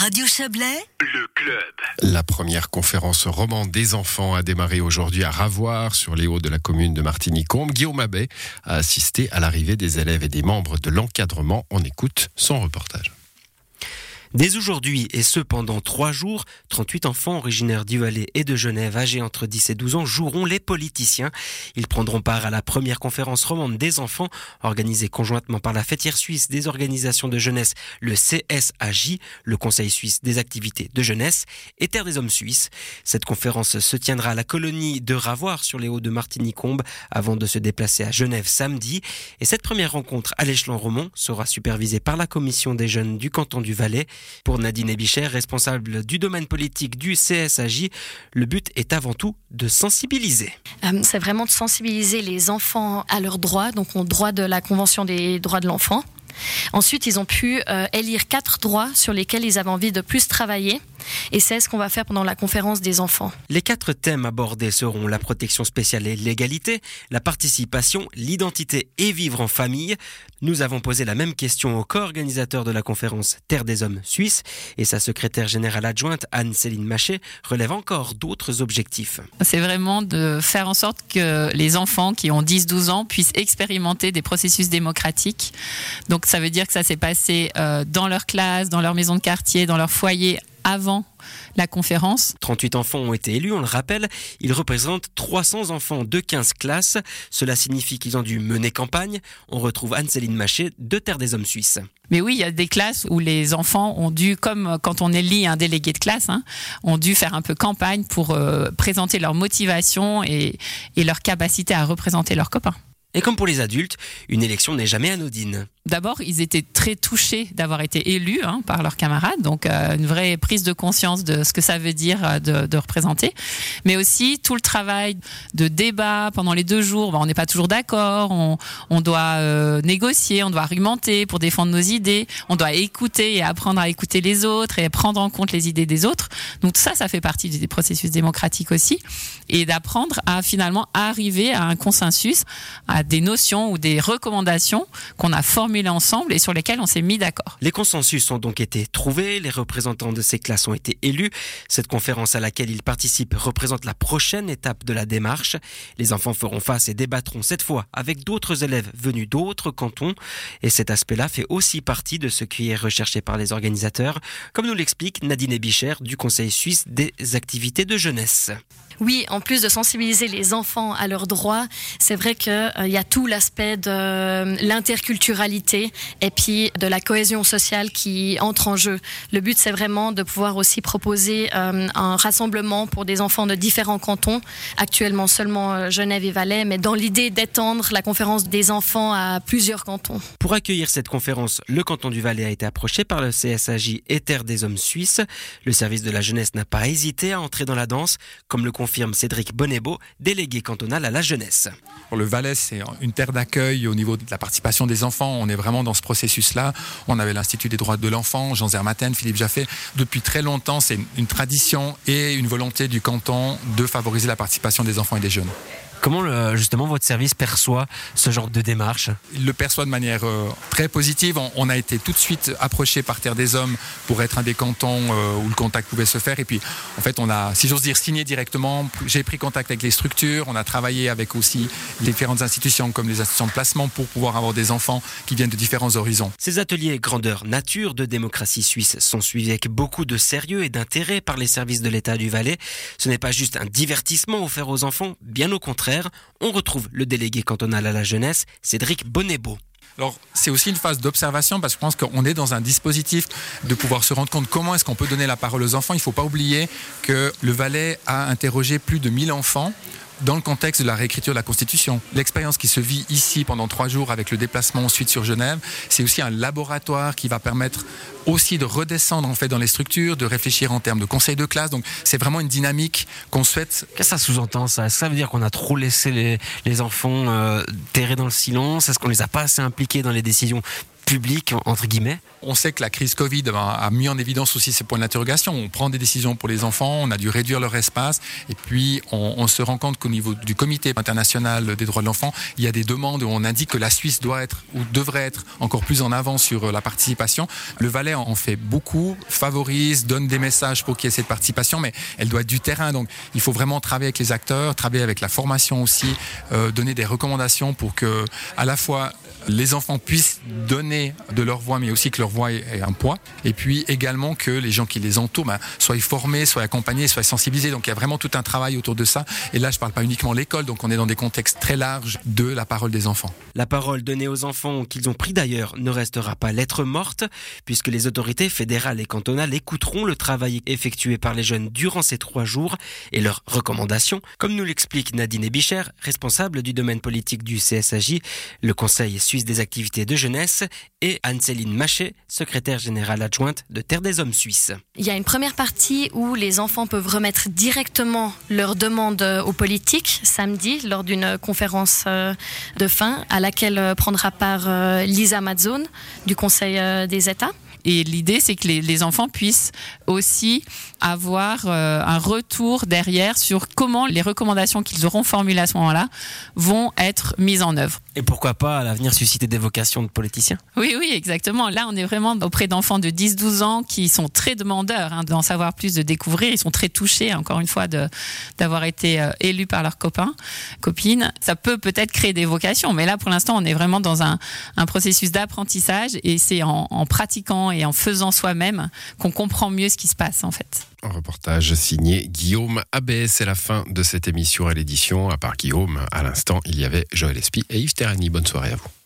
Radio Chablais, le club. La première conférence roman des enfants a démarré aujourd'hui à Ravoir, sur les hauts de la commune de Martigny-Combe. Guillaume Abbé a assisté à l'arrivée des élèves et des membres de l'encadrement. On écoute son reportage. Dès aujourd'hui, et ce pendant trois jours, 38 enfants originaires du Valais et de Genève, âgés entre 10 et 12 ans, joueront les politiciens. Ils prendront part à la première conférence romande des enfants, organisée conjointement par la fêtière suisse des organisations de jeunesse, le CSAJ, le Conseil suisse des activités de jeunesse, et Terre des hommes suisses. Cette conférence se tiendra à la colonie de Ravoir sur les hauts de Martigny-Combe avant de se déplacer à Genève samedi. Et cette première rencontre à l'échelon roman sera supervisée par la commission des jeunes du canton du Valais. Pour Nadine Bicher, responsable du domaine politique du CSAJ, le but est avant tout de sensibiliser. Euh, c'est vraiment de sensibiliser les enfants à leurs droits, donc au droit de la Convention des droits de l'enfant. Ensuite, ils ont pu euh, élire quatre droits sur lesquels ils avaient envie de plus travailler. Et c'est ce qu'on va faire pendant la conférence des enfants. Les quatre thèmes abordés seront la protection spéciale et l'égalité, la participation, l'identité et vivre en famille. Nous avons posé la même question au co-organisateur de la conférence Terre des Hommes suisse et sa secrétaire générale adjointe Anne-Céline Machet relève encore d'autres objectifs. C'est vraiment de faire en sorte que les enfants qui ont 10-12 ans puissent expérimenter des processus démocratiques. Donc ça veut dire que ça s'est passé euh, dans leur classe, dans leur maison de quartier, dans leur foyer avant la conférence. 38 enfants ont été élus, on le rappelle. Ils représentent 300 enfants de 15 classes. Cela signifie qu'ils ont dû mener campagne. On retrouve Anne-Céline Maché de Terre des Hommes Suisses. Mais oui, il y a des classes où les enfants ont dû, comme quand on élit un délégué de classe, hein, ont dû faire un peu campagne pour euh, présenter leur motivation et, et leur capacité à représenter leurs copains. Et comme pour les adultes, une élection n'est jamais anodine. D'abord, ils étaient très touchés d'avoir été élus hein, par leurs camarades, donc euh, une vraie prise de conscience de ce que ça veut dire euh, de, représenter. Mais aussi tout le travail de débat pendant les deux jours. on n'est pas toujours d'accord, on, doit euh, négocier, on doit argumenter pour défendre nos idées, on doit écouter et apprendre à écouter les autres et prendre en compte les idées des autres. Donc tout ça, ça fait partie du processus démocratique aussi, et d'apprendre à finalement arriver à un consensus, à des notions ou des recommandations qu'on a formulées ensemble et sur lesquels on s'est mis d'accord. Les consensus ont donc été trouvés, les représentants de ces classes ont été élus. Cette conférence à laquelle ils participent représente la prochaine étape de la démarche. Les enfants feront face et débattront cette fois avec d'autres élèves venus d'autres cantons. Et cet aspect-là fait aussi partie de ce qui est recherché par les organisateurs, comme nous l'explique Nadine Bicher du Conseil suisse des activités de jeunesse. Oui, en plus de sensibiliser les enfants à leurs droits, c'est vrai qu'il euh, y a tout l'aspect de euh, l'interculturalité et puis de la cohésion sociale qui entre en jeu. Le but, c'est vraiment de pouvoir aussi proposer euh, un rassemblement pour des enfants de différents cantons, actuellement seulement Genève et Valais, mais dans l'idée d'étendre la conférence des enfants à plusieurs cantons. Pour accueillir cette conférence, le canton du Valais a été approché par le CSAJ et des Hommes suisses. Le service de la jeunesse n'a pas hésité à entrer dans la danse, comme le confirme Cédric Bonnebeau, délégué cantonal à la jeunesse. Le Valais, c'est une terre d'accueil au niveau de la participation des enfants. On est vraiment dans ce processus-là. On avait l'Institut des droits de l'enfant, Jean Zermatten, Philippe Jaffé. Depuis très longtemps, c'est une tradition et une volonté du canton de favoriser la participation des enfants et des jeunes. Comment justement votre service perçoit ce genre de démarche Il le perçoit de manière euh, très positive. On, a été tout de suite approché par Terre des Hommes pour être un des cantons euh, où le contact pouvait se faire. Et puis, en fait, on a, si j'ose dire, signé directement. J'ai pris contact avec les structures. On a travaillé avec aussi les différentes institutions comme les institutions de placement pour pouvoir avoir des enfants qui viennent de différents horizons. Ces ateliers grandeur nature de démocratie suisse sont suivis avec beaucoup de sérieux et d'intérêt par les services de l'État du Valais. Ce n'est pas juste un divertissement offert aux enfants, bien au contraire on retrouve le délégué cantonal à la jeunesse, Cédric Bonnebeau. Alors, c'est aussi une phase d'observation parce que je pense qu'on est dans un dispositif de pouvoir se rendre compte comment est-ce qu'on peut donner la parole aux enfants. Il ne faut pas oublier que le Valais a interrogé plus de 1000 enfants dans le contexte de la réécriture de la Constitution. L'expérience qui se vit ici pendant trois jours avec le déplacement ensuite sur Genève, c'est aussi un laboratoire qui va permettre aussi de redescendre en fait dans les structures, de réfléchir en termes de conseil de classe. Donc c'est vraiment une dynamique qu'on souhaite. Qu'est-ce que ça sous-entend ça? Ça veut dire qu'on a trop laissé les, les enfants euh, terrer dans le silence? Est-ce qu'on les a pas assez impliqués dans les décisions entre guillemets On sait que la crise Covid a mis en évidence aussi ces points d'interrogation. On prend des décisions pour les enfants, on a dû réduire leur espace, et puis on, se rend compte qu'au niveau du Comité international des droits de l'enfant, il y a des demandes où on indique que la Suisse doit être ou devrait être encore plus en avant sur la participation. Le Valais en fait beaucoup, favorise, donne des messages pour qu'il y ait cette participation, mais elle doit être du terrain. Donc il faut vraiment travailler avec les acteurs, travailler avec la formation aussi, euh, donner des recommandations pour que à la fois les enfants puissent donner de leur voix, mais aussi que leur voix ait un poids. Et puis également que les gens qui les entourent ben, soient formés, soient accompagnés, soient sensibilisés. Donc il y a vraiment tout un travail autour de ça. Et là, je ne parle pas uniquement l'école, donc on est dans des contextes très larges de la parole des enfants. La parole donnée aux enfants qu'ils ont pris d'ailleurs ne restera pas lettre morte, puisque les autorités fédérales et cantonales écouteront le travail effectué par les jeunes durant ces trois jours et leurs recommandations, comme nous l'explique Nadine Bicher, responsable du domaine politique du CSAJ, le Conseil suisse des activités de jeunesse, et Anne-Céline Machet, secrétaire générale adjointe de Terre des Hommes suisses. Il y a une première partie où les enfants peuvent remettre directement leurs demandes aux politiques samedi lors d'une conférence euh, de fin à laquelle euh, prendra part euh, Lisa Mazzone du Conseil des États. Et l'idée, c'est que les, les, enfants puissent aussi avoir euh, un retour derrière sur comment les recommandations qu'ils auront formulées à ce moment-là vont être mises en œuvre. Et pourquoi pas à l'avenir susciter des vocations de politiciens Oui, oui, exactement. Là, on est vraiment auprès d'enfants de 10-12 ans qui sont très demandeurs hein, d'en savoir plus, de découvrir. Ils sont très touchés, encore une fois, d'avoir été euh, élus par leurs copains, copines. Ça peut peut-être créer des vocations, mais là, pour l'instant, on est vraiment dans un, un processus d'apprentissage et c'est en pratiquant et en faisant soi-même qu'on comprend mieux ce qui se passe, en fait. Un reportage signé Guillaume Abbé. C'est la fin de cette émission à l'édition. À part Guillaume, à l'instant, il y avait Joël Espy et Yves Terrani. Bonne soirée à vous.